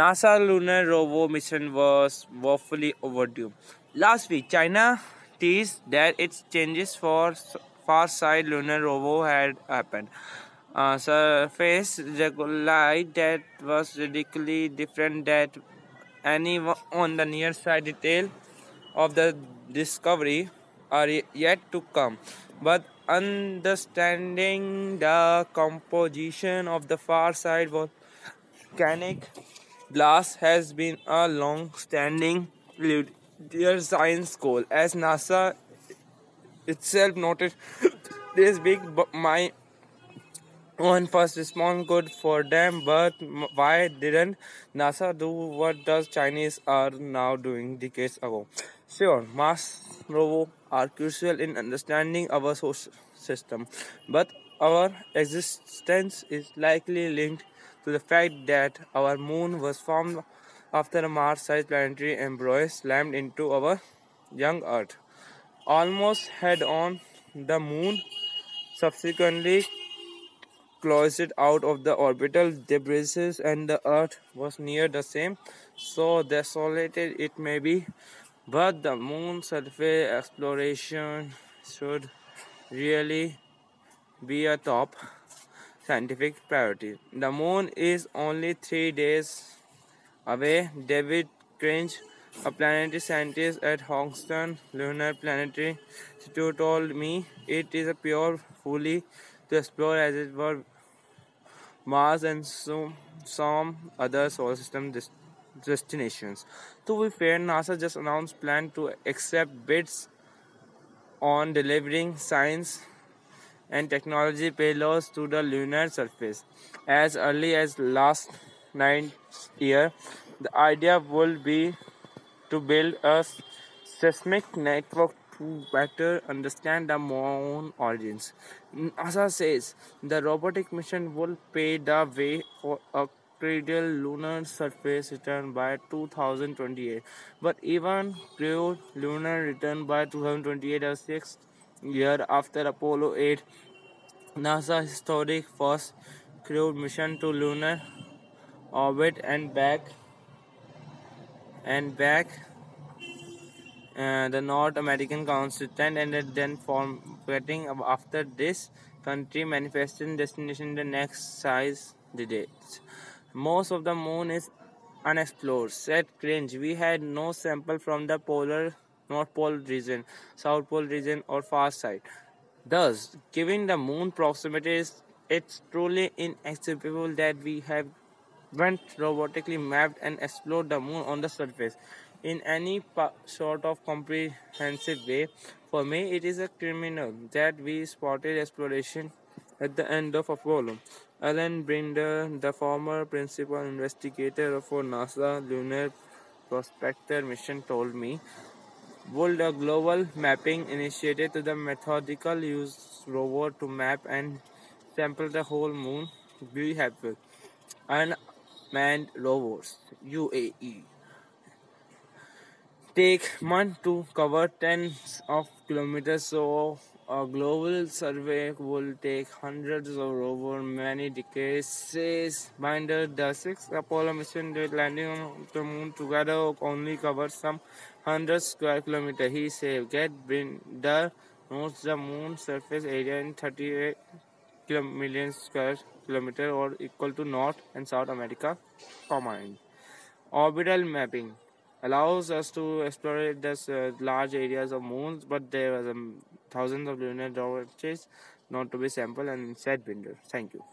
NASA lunar rover mission was woefully overdue. Last week, China teased that its Chang'e 4 far-side lunar rover had happened. Uh, surface light that was radically different than any on the near side detail of the discovery are yet to come. But understanding the composition of the far side volcanic blast has been a long standing dear science goal. As NASA itself noted, this big my one first response good for them, but why didn't NASA do what the Chinese are now doing decades ago? Sure, Mars rover are crucial in understanding our solar system, but our existence is likely linked to the fact that our moon was formed after a Mars-sized planetary embryo slammed into our young Earth. Almost head-on, the moon subsequently closed out of the orbital debris and the Earth was near the same, so desolated it may be, but the moon surface exploration should really be a top scientific priority. The moon is only three days away. David Kring, a planetary scientist at Houston Lunar Planetary Institute, told me it is a pure folly to explore as it were Mars and some, some other solar system destinations. To be fair, NASA just announced plan to accept bids on delivering science and technology payloads to the lunar surface. As early as last ninth year, the idea would be to build a seismic network to better understand the moon origins. NASA says the robotic mission will pave the way for a credible lunar surface return by 2028. But even crewed lunar return by 2028, a sixth year after Apollo 8, NASA historic first crewed mission to lunar orbit and back and back uh, the North American Constituent and then forgetting after this country manifesting destination the next size the dates. Most of the moon is unexplored, said Kring. We had no sample from the polar North Pole region, South Pole region, or far side. Thus, given the moon proximity, it's truly inexplicable that we have went robotically mapped and explored the moon on the surface in any sort of comprehensive way. For me, it is a criminal that we spotted exploration at the end of Apollo. Alan Binder, the former principal investigator for NASA Lunar Prospector mission, told me, would a global mapping initiative to the methodical use rover to map and sample the whole moon be helpful. Unmanned rovers, UAE take months to cover tens of kilometers, so a global survey will take hundreds of over many decades. Says Binder, the sixth Apollo mission that landing on the moon together only covered some hundred square kilometers. He said, "Get Binder knows the moon surface area in 38 million square kilometers, or equal to North and South America combined." Orbital mapping allows us to explore this uh, large areas of moons, but there are um, thousands of lunar objects not to be sampled and set binder. Thank you.